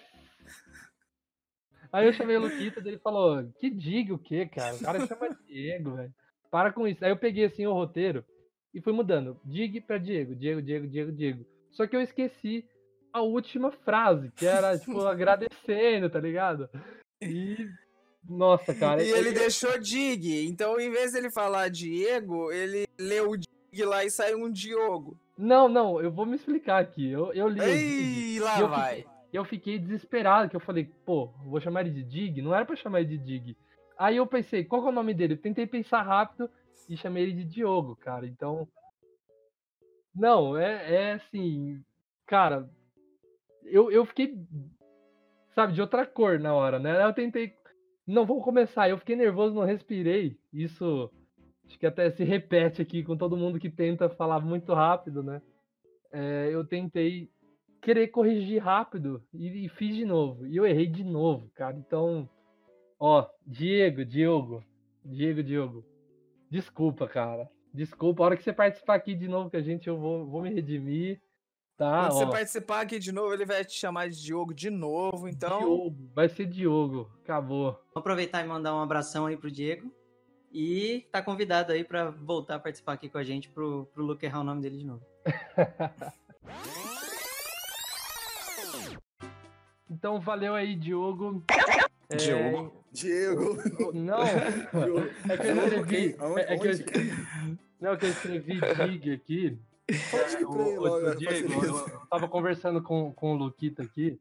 Aí eu chamei o Luquita e ele falou: Que Dig o quê, cara? O cara chama Diego, velho. Para com isso. Aí eu peguei assim o roteiro e fui mudando. Dig pra Diego, Diego, Diego, Diego, Diego. Só que eu esqueci a última frase, que era, tipo, agradecendo, tá ligado? E. Nossa, cara. E ele deixou Dig. Então, em vez dele falar Diego, ele leu Dig lá e saiu um Diogo. Não, não, eu vou me explicar aqui. Eu, eu li. Ei, Dig, lá e eu vai. Fiquei, eu fiquei desesperado, que eu falei, pô, vou chamar ele de Dig? Não era pra chamar ele de Dig. Aí eu pensei, qual que é o nome dele? Eu tentei pensar rápido e chamei ele de Diogo, cara. Então. Não, é, é assim. Cara, eu, eu fiquei. Sabe, de outra cor na hora, né? Eu tentei. Não, vou começar. Eu fiquei nervoso, não respirei. Isso acho que até se repete aqui com todo mundo que tenta falar muito rápido, né? É, eu tentei querer corrigir rápido e, e fiz de novo. E eu errei de novo, cara. Então, ó, Diego, Diogo, Diego, Diogo. Desculpa, cara. Desculpa. A hora que você participar aqui de novo com a gente, eu vou, vou me redimir. Tá, Quando ó. você participar aqui de novo, ele vai te chamar de Diogo de novo. Então. Diogo, vai ser Diogo. Acabou. Vou aproveitar e mandar um abração aí pro Diego. E tá convidado aí pra voltar a participar aqui com a gente pro, pro Luca errar o nome dele de novo. Então, valeu aí, Diogo. É, Diogo. Diego. Não, é que eu escrevi. É, é que eu, não, é que eu escrevi Dig aqui. Pode O, crer, o- logo, o Diego, eu, eu tava conversando com, com o Luquita aqui.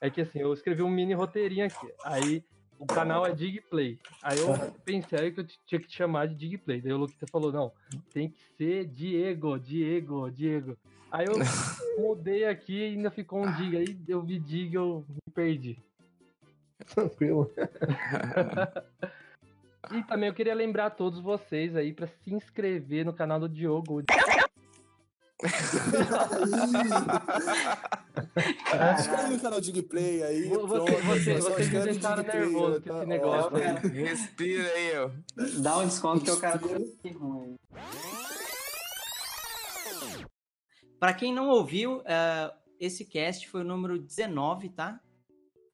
É que assim, eu escrevi um mini roteirinho aqui. Aí o canal é Digplay. Aí eu pensei aí que eu tinha que te chamar de Digplay. Daí o Luquita falou: não, tem que ser Diego, Diego, Diego. Aí eu mudei aqui e ainda ficou um Dig. Aí eu vi Dig e eu me perdi. Tranquilo. E também eu queria lembrar a todos vocês aí pra se inscrever no canal do Diogo. Inscreve no canal Digplay aí. Pronto, você- você- só vocês me escreve deixaram Digplay, nervoso com tá esse negócio, ótimo. cara. Respira aí, ó. Dá um desconto que o cara tá ruim. Pra quem não ouviu, eh, esse cast foi o número 19, tá?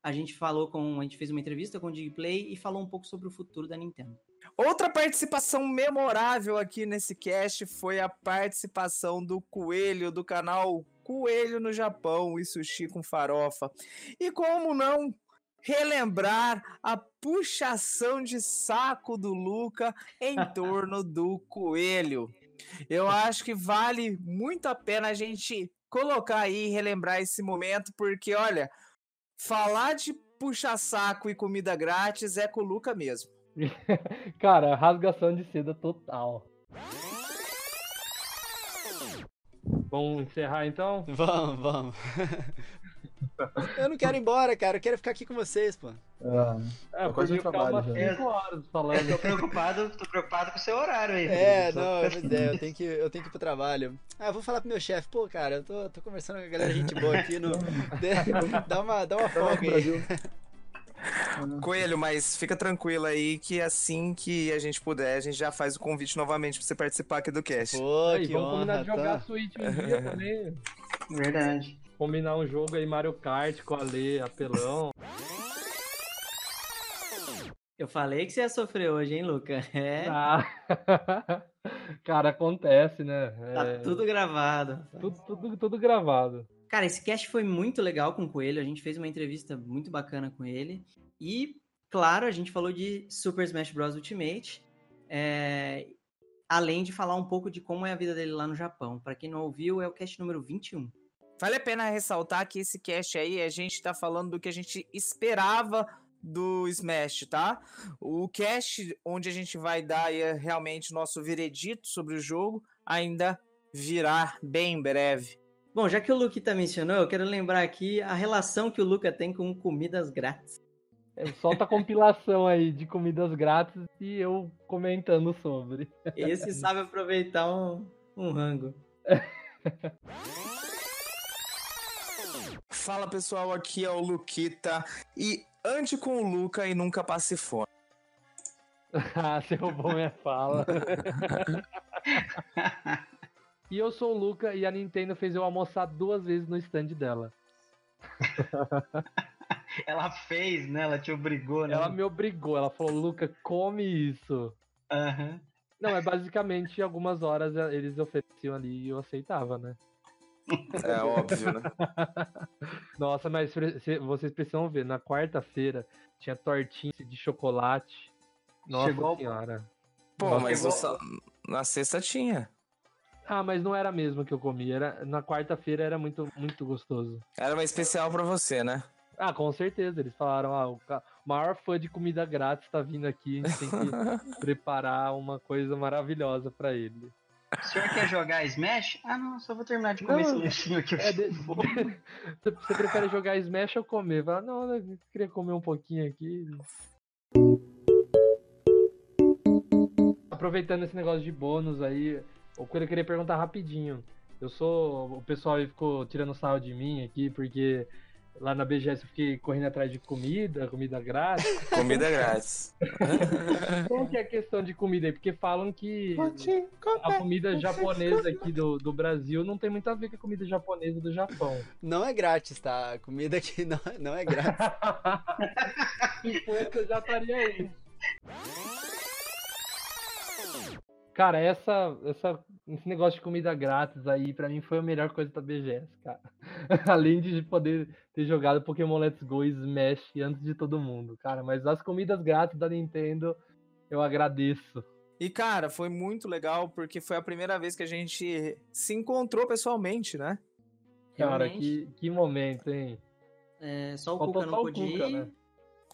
A gente falou com. A gente fez uma entrevista com o Digplay e falou um pouco sobre o futuro da Nintendo. Outra participação memorável aqui nesse cast foi a participação do Coelho, do canal Coelho no Japão e Sushi com Farofa. E como não relembrar a puxação de saco do Luca em torno do Coelho. Eu acho que vale muito a pena a gente colocar aí e relembrar esse momento, porque olha, falar de puxa-saco e comida grátis é com o Luca mesmo. Cara, rasgação de seda total. Vamos encerrar então? Vamos, vamos. Eu não quero ir embora, cara. Eu quero ficar aqui com vocês, pô. É, eu podia ficar umas 5 horas falando. Tô preocupado, tô preocupado com o seu horário aí. É, só- não, pois é, eu tenho que, eu tenho que ir pro trabalho. Ah, eu vou falar pro meu chefe, pô, cara, eu tô, tô conversando com a galera gente boa aqui, no... dá uma, dá uma folga aí. Coelho, mas fica tranquilo aí que assim que a gente puder, a gente já faz o convite novamente pra você participar aqui do cast. Pô, Aí, vamos combinar de jogar Switch um dia também. Verdade. Combinar um jogo aí, Mario Kart com a Lê, apelão. Eu falei que você ia sofrer hoje, hein, Luca? É. Ah. Cara, acontece, né? Tá É, tudo gravado. tudo, tudo, tudo gravado. Cara, esse cast foi muito legal com o Coelho. A gente fez uma entrevista muito bacana com ele. E, claro, a gente falou de Super Smash Bros. Ultimate. é, Além de falar um pouco de como é a vida dele lá no Japão. Pra quem não ouviu, é o cast número 21. Vale a pena ressaltar que esse cast aí, a gente tá falando do que a gente esperava do Smash, tá? O cast onde a gente vai dar realmente nosso veredito sobre o jogo ainda virá bem em breve. Bom, já que o Luquita mencionou, eu quero lembrar aqui a relação que o Luca tem com comidas grátis. É, Solta a compilação aí de comidas grátis e eu comentando sobre. Esse sabe aproveitar um, um rango. Fala pessoal, aqui é o Luquita e ande com o Luca e nunca passe fome. ah, você roubou minha fala. e eu sou o Luca e a Nintendo fez eu almoçar duas vezes no stand dela. Ela fez, né? Ela te obrigou, né? Ela me obrigou, ela falou, Luca, come isso. Aham. Não, é basicamente algumas horas eles ofereciam ali e eu aceitava, né? É óbvio, né? Nossa, mas vocês precisam ver, na quarta-feira tinha tortinha de chocolate. Nossa Chegou senhora. Pô, Nossa, mas sa- na sexta tinha. Ah, mas não era mesmo que eu comia. Era... Na quarta-feira era muito, muito gostoso. Era uma especial pra você, né? Ah, com certeza. Eles falaram, ah, o maior fã de comida grátis tá vindo aqui, a gente tem que preparar uma coisa maravilhosa pra ele. O senhor quer jogar Smash? Ah, não, só vou terminar de comer Não, esse lanchinho aqui. é de- Você você prefere jogar Smash ou comer? Fala, não, eu queria comer um pouquinho aqui. Aproveitando esse negócio de bônus aí, o que eu queria perguntar rapidinho. Eu sou. O pessoal aí ficou tirando sarro de mim aqui, porque lá na BGS eu fiquei correndo atrás de comida, comida grátis. Comida grátis. Como que é a questão de comida aí? Porque falam que a comida japonesa aqui do, do Brasil não tem muito a ver com a comida japonesa do Japão. Não é grátis, tá? A comida aqui não, não é grátis. Se fosse, eu já estaria aí. Cara, essa, essa, esse negócio de comida grátis aí, pra mim, foi a melhor coisa da BGS, cara. Além de poder ter jogado Pokémon Let's Go e Smash antes de todo mundo, cara. Mas as comidas grátis da Nintendo, eu agradeço. E, cara, foi muito legal porque foi a primeira vez que a gente se encontrou pessoalmente, né? Cara, Realmente. que, que momento, hein? É, só o Faltou Cuca não Cuca, ir. né?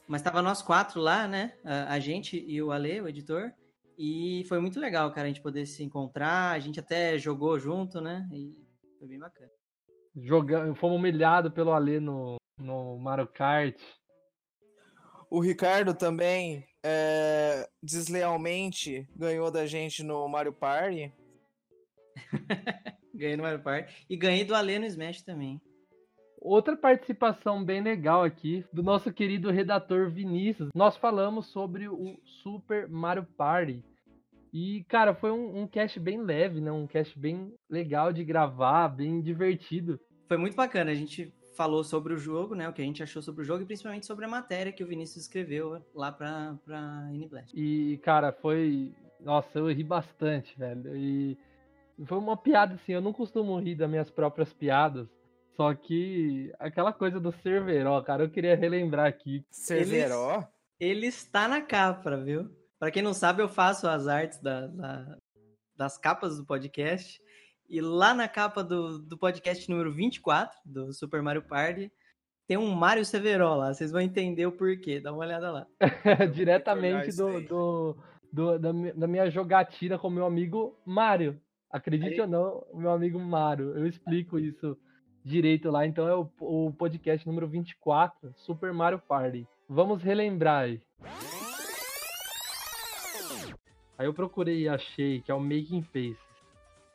Mas tava nós quatro lá, né? A, a gente e o Ale, o editor. E foi muito legal, cara, a gente poder se encontrar. A gente até jogou junto, né? E foi bem bacana. Jogando, fomos humilhados pelo Alê no, no Mario Kart. O Ricardo também, é, deslealmente, ganhou da gente no Mario Party. Ganhei no Mario Party. E ganhei do Ale no Smash também. Outra participação bem legal aqui do nosso querido redator Vinícius. Nós falamos sobre o Super Mario Party. E, cara, foi um, um cast bem leve, né? Um cast bem legal de gravar, bem divertido. Foi muito bacana. A gente falou sobre o jogo, né? O que a gente achou sobre o jogo e principalmente sobre a matéria que o Vinícius escreveu lá pra, pra N-Blast. E, cara, foi. Nossa, eu ri bastante, velho. E foi uma piada, assim. Eu não costumo rir das minhas próprias piadas. Só que aquela coisa do Cerveró, cara, eu queria relembrar aqui. Cerveró? Ele está na capa, viu? Pra quem não sabe, eu faço as artes da- da- das capas do podcast. E lá na capa do, do podcast número 24, do Super Mario Party, tem um Mario Severo lá. Vocês vão entender o porquê. Dá uma olhada lá. diretamente do, do, do- da, da minha jogatina com meu amigo Mário. Acredite Aí- ou não, meu amigo Mário. Eu explico isso direito lá. Então é o, o podcast número 24, Super Mario Party. Vamos relembrar aí. Aí eu procurei e achei que é o Making Face.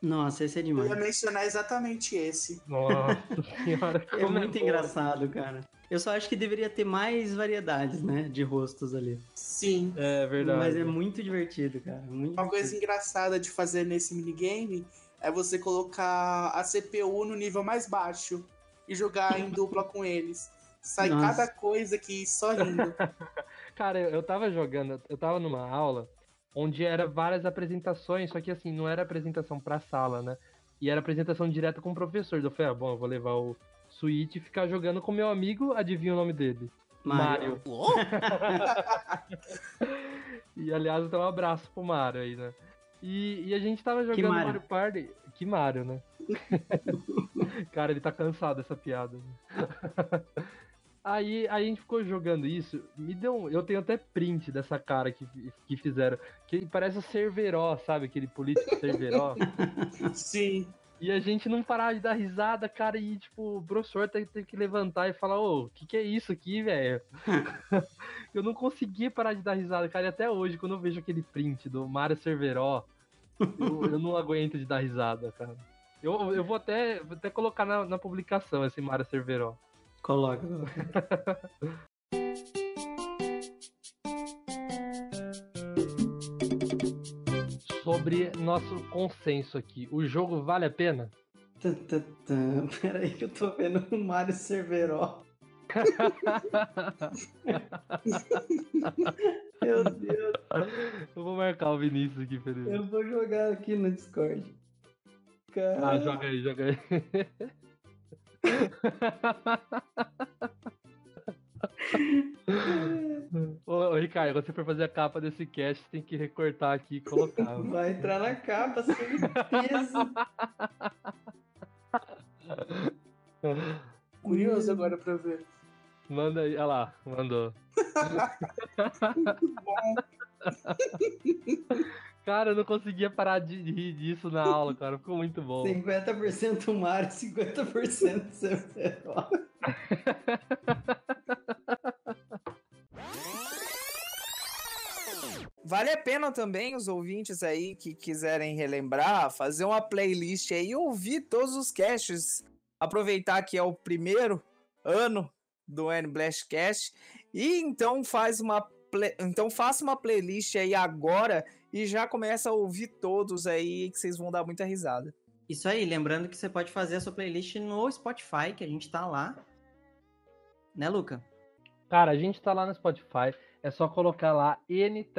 Nossa, esse é Eu demais. ia mencionar exatamente esse. Nossa senhora, É como muito bom. engraçado, cara. Eu só acho que deveria ter mais variedades, né? De rostos ali. Sim. É verdade. Mas é muito divertido, cara. Muito Uma coisa divertido. engraçada de fazer nesse minigame é você colocar a CPU no nível mais baixo e jogar em dupla com eles. Sai Nossa. cada coisa que só rindo. Cara, eu, eu tava jogando, eu tava numa aula onde era várias apresentações, só que assim, não era apresentação pra sala, né? E era apresentação direta com o professor. Eu falei, ah, bom, eu vou levar o Switch e ficar jogando com meu amigo, adivinha o nome dele? Mario. e aliás, então um abraço pro Mario aí, né? E, e a gente tava jogando Mario? Mario Party. Que Mario, né? Cara, ele tá cansado dessa piada. Aí, aí a gente ficou jogando isso, me deu um, Eu tenho até print dessa cara que, que fizeram. Que parece o Cerveró, sabe? Aquele político Cerveró. Sim. E a gente não parava de dar risada, cara, e tipo, o professor tem, tem que levantar e falar, ô, o que, que é isso aqui, velho? eu não conseguia parar de dar risada, cara, e até hoje, quando eu vejo aquele print do Mário Cerveró, eu, eu não aguento de dar risada, cara. Eu, eu vou, até, vou até colocar na, na publicação esse Mário Cerveró. Coloca. Sobre nosso consenso aqui, o jogo vale a pena? Tan, tan. Peraí que eu tô vendo o Mario Cerveró. Meu Deus. Eu vou marcar o Vinícius aqui, Felipe. Eu vou jogar aqui no Discord. Ah, Cara... joga aí, joga aí. ô, ô, Ricardo, quando você for fazer a capa desse cast, tem que recortar aqui e colocar. Vai entrar na capa, certeza. Curioso agora pra ver. Manda aí, olha lá, mandou. Cara, eu não conseguia parar de rir disso na aula, cara. Ficou muito bom. 50% Mario, 50% Cerveró. Vale a pena também os ouvintes aí que quiserem relembrar, fazer uma playlist aí e ouvir todos os casts. Aproveitar que é o primeiro ano do N Blast Cast e então faz uma play- então faça uma playlist aí agora e já começa a ouvir todos aí que vocês vão dar muita risada. Isso aí, lembrando que você pode fazer a sua playlist no Spotify, que a gente tá lá. Né, Luca? Cara, a gente tá lá no Spotify. É só colocar lá N-Blastcast.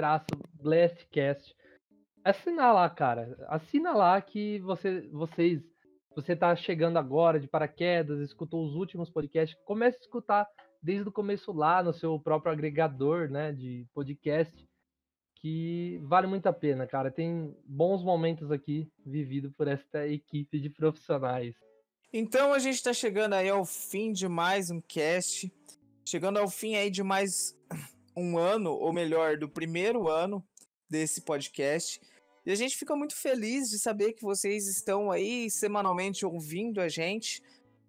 Assinar lá, cara. Assina lá que você, vocês. Você tá chegando agora de paraquedas, escutou os últimos podcasts. Comece a escutar desde o começo lá no seu próprio agregador, né? De podcast. Que vale muito a pena, cara. Tem bons momentos aqui vivido por esta equipe de profissionais. Então a gente tá chegando aí ao fim de mais um cast. Chegando ao fim aí de mais um ano, ou melhor, do primeiro ano desse podcast. E a gente fica muito feliz de saber que vocês estão aí semanalmente ouvindo a gente.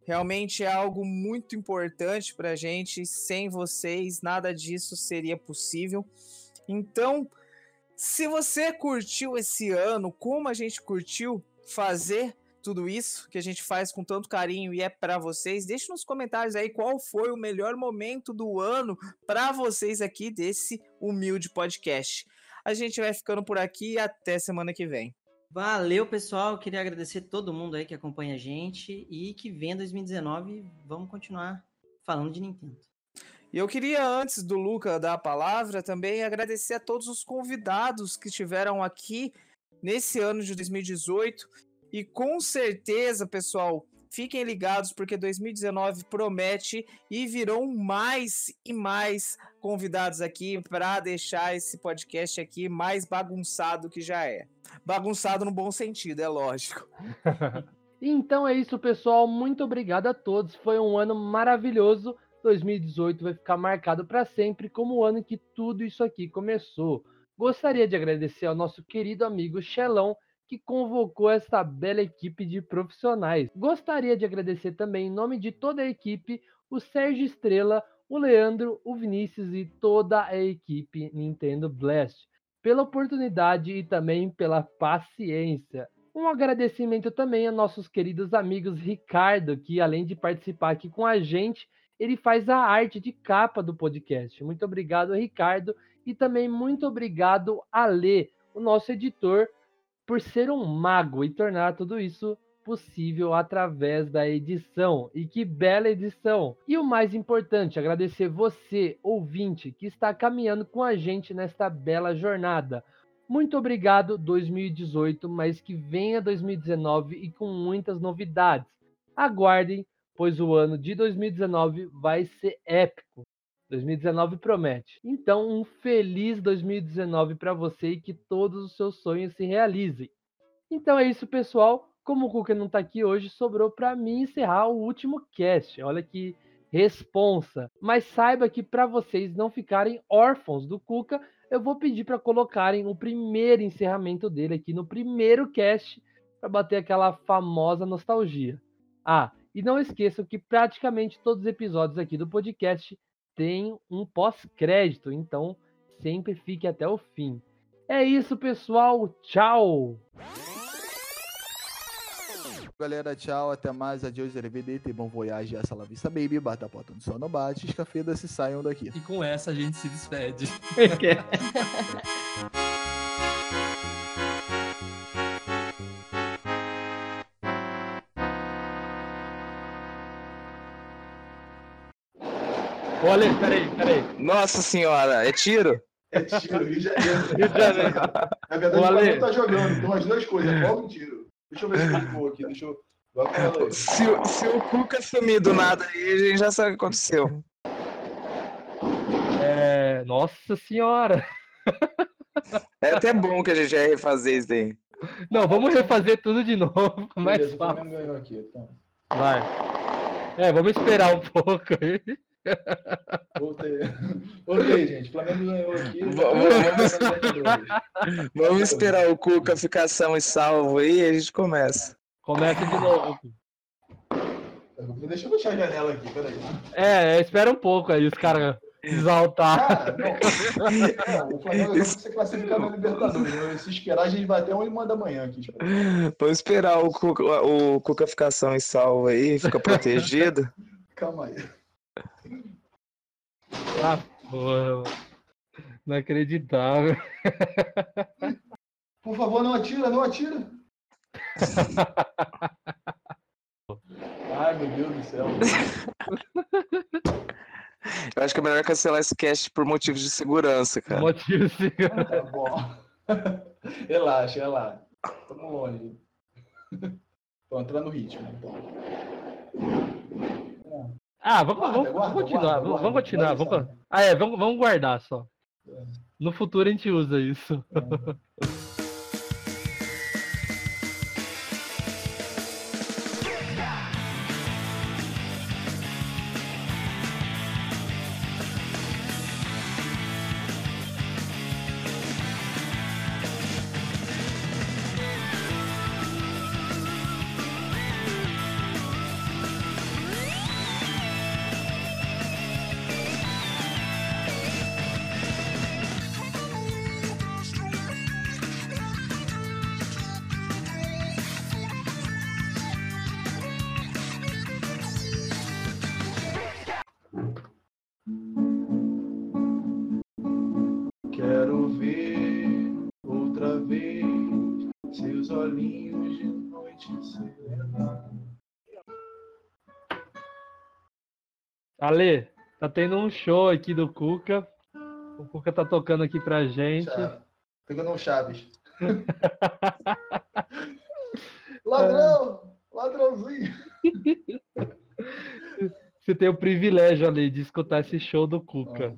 Realmente é algo muito importante pra gente. Sem vocês, nada disso seria possível. Então, se você curtiu esse ano, como a gente curtiu fazer tudo isso que a gente faz com tanto carinho e é para vocês, deixe nos comentários aí qual foi o melhor momento do ano para vocês aqui desse humilde podcast. A gente vai ficando por aqui e até semana que vem. Valeu, pessoal. Queria agradecer todo mundo aí que acompanha a gente e que vem 2019. Vamos continuar falando de Nintendo. E eu queria, antes do Luca dar a palavra, também agradecer a todos os convidados que estiveram aqui nesse ano de 2018. E com certeza, pessoal, fiquem ligados porque 2019 promete e virão mais e mais convidados aqui para deixar esse podcast aqui mais bagunçado que já é. Bagunçado no bom sentido, é lógico. Então é isso, pessoal. Muito obrigado a todos. Foi um ano maravilhoso. 2018 vai ficar marcado para sempre como o ano em que tudo isso aqui começou. Gostaria de agradecer ao nosso querido amigo Xelão, que convocou essa bela equipe de profissionais. Gostaria de agradecer também, em nome de toda a equipe, o Sérgio Estrela, o Leandro, o Vinícius e toda a equipe Nintendo Blast pela oportunidade e também pela paciência. Um agradecimento também a nossos queridos amigos Ricardo, que além de participar aqui com a gente, ele faz a arte de capa do podcast. Muito obrigado, Ricardo, e também muito obrigado a Lê, o nosso editor, por ser um mago e tornar tudo isso possível através da edição. E que bela edição! E o mais importante, agradecer você, ouvinte, que está caminhando com a gente nesta bela jornada. Muito obrigado 2018, mas que venha 2019 e com muitas novidades. Aguardem, pois o ano de 2019 vai ser épico. 2019 promete. Então, um feliz 2019 para você e que todos os seus sonhos se realizem. Então é isso, pessoal. Como o Cuca não tá aqui hoje, sobrou para mim encerrar o último cast. Olha que responsa. Mas saiba que para vocês não ficarem órfãos do Cuca, eu vou pedir para colocarem o primeiro encerramento dele aqui no primeiro cast para bater aquela famosa nostalgia. Ah, e não esqueçam que praticamente todos os episódios aqui do podcast têm um pós-crédito, então sempre fique até o fim. É isso, pessoal. Tchau! Galera, tchau, até mais, adiós, arrivederci, bom voyage, essa la vista, baby, bata a porta do sono, bate, escafeda, se saiam daqui. E com essa a gente se despede. Olha, peraí, peraí. Nossa senhora, é tiro? É tiro, Rio de Janeiro. Rio de Janeiro. Na verdade, o Ale. Flamengo tá jogando, então as duas coisas, é fogo e tiro. Deixa eu ver se eu vou aqui, deixa eu... Aí. Se, o- se o Cuca sumir do nada aí, a gente já sabe o que aconteceu. É, nossa senhora. É até bom que a gente vai refazer isso aí. Não, vamos refazer tudo de novo. Mais Beleza, fácil. Aqui, então. Vai. É, vamos esperar um pouco aí. Voltei. Voltei, gente. O Flamengo ganhou aqui. Vamos, vamos esperar o Cuca ficar são e salvo aí e a gente começa. Começa de novo. Deixa eu fechar a janela aqui, peraí. É, espera um pouco aí, os caras exaltar. Não, o Flamengo vai ser classificado na Libertadores. né? Se esperar, a gente vai até uma da manhã aqui. Vamos esperar o Cuca, o Cuca ficar são e salvo aí, fica protegido. Calma aí. Ah, porra. Inacreditável. Por favor, não atira, não atira. Ai, meu Deus do céu. Eu acho que é melhor cancelar esse cast por motivos de segurança, cara. Motivo de Tá bom. Relaxa, relaxa. Tamo longe. Tô entrando no ritmo, então. Ah, vamos, Guarda, vamos, guarda, vamos continuar, guarda, vamos, continuar. Vamos, ah, é, vamos, vamos guardar só. No futuro a gente usa isso. Quero Ale, tá tendo um show aqui do Cuca. O Cuca tá tocando aqui pra gente. Pegando um Chaves. Ladrão! Ladrãozinho! Você tem o privilégio ali de escutar esse show do Cuca.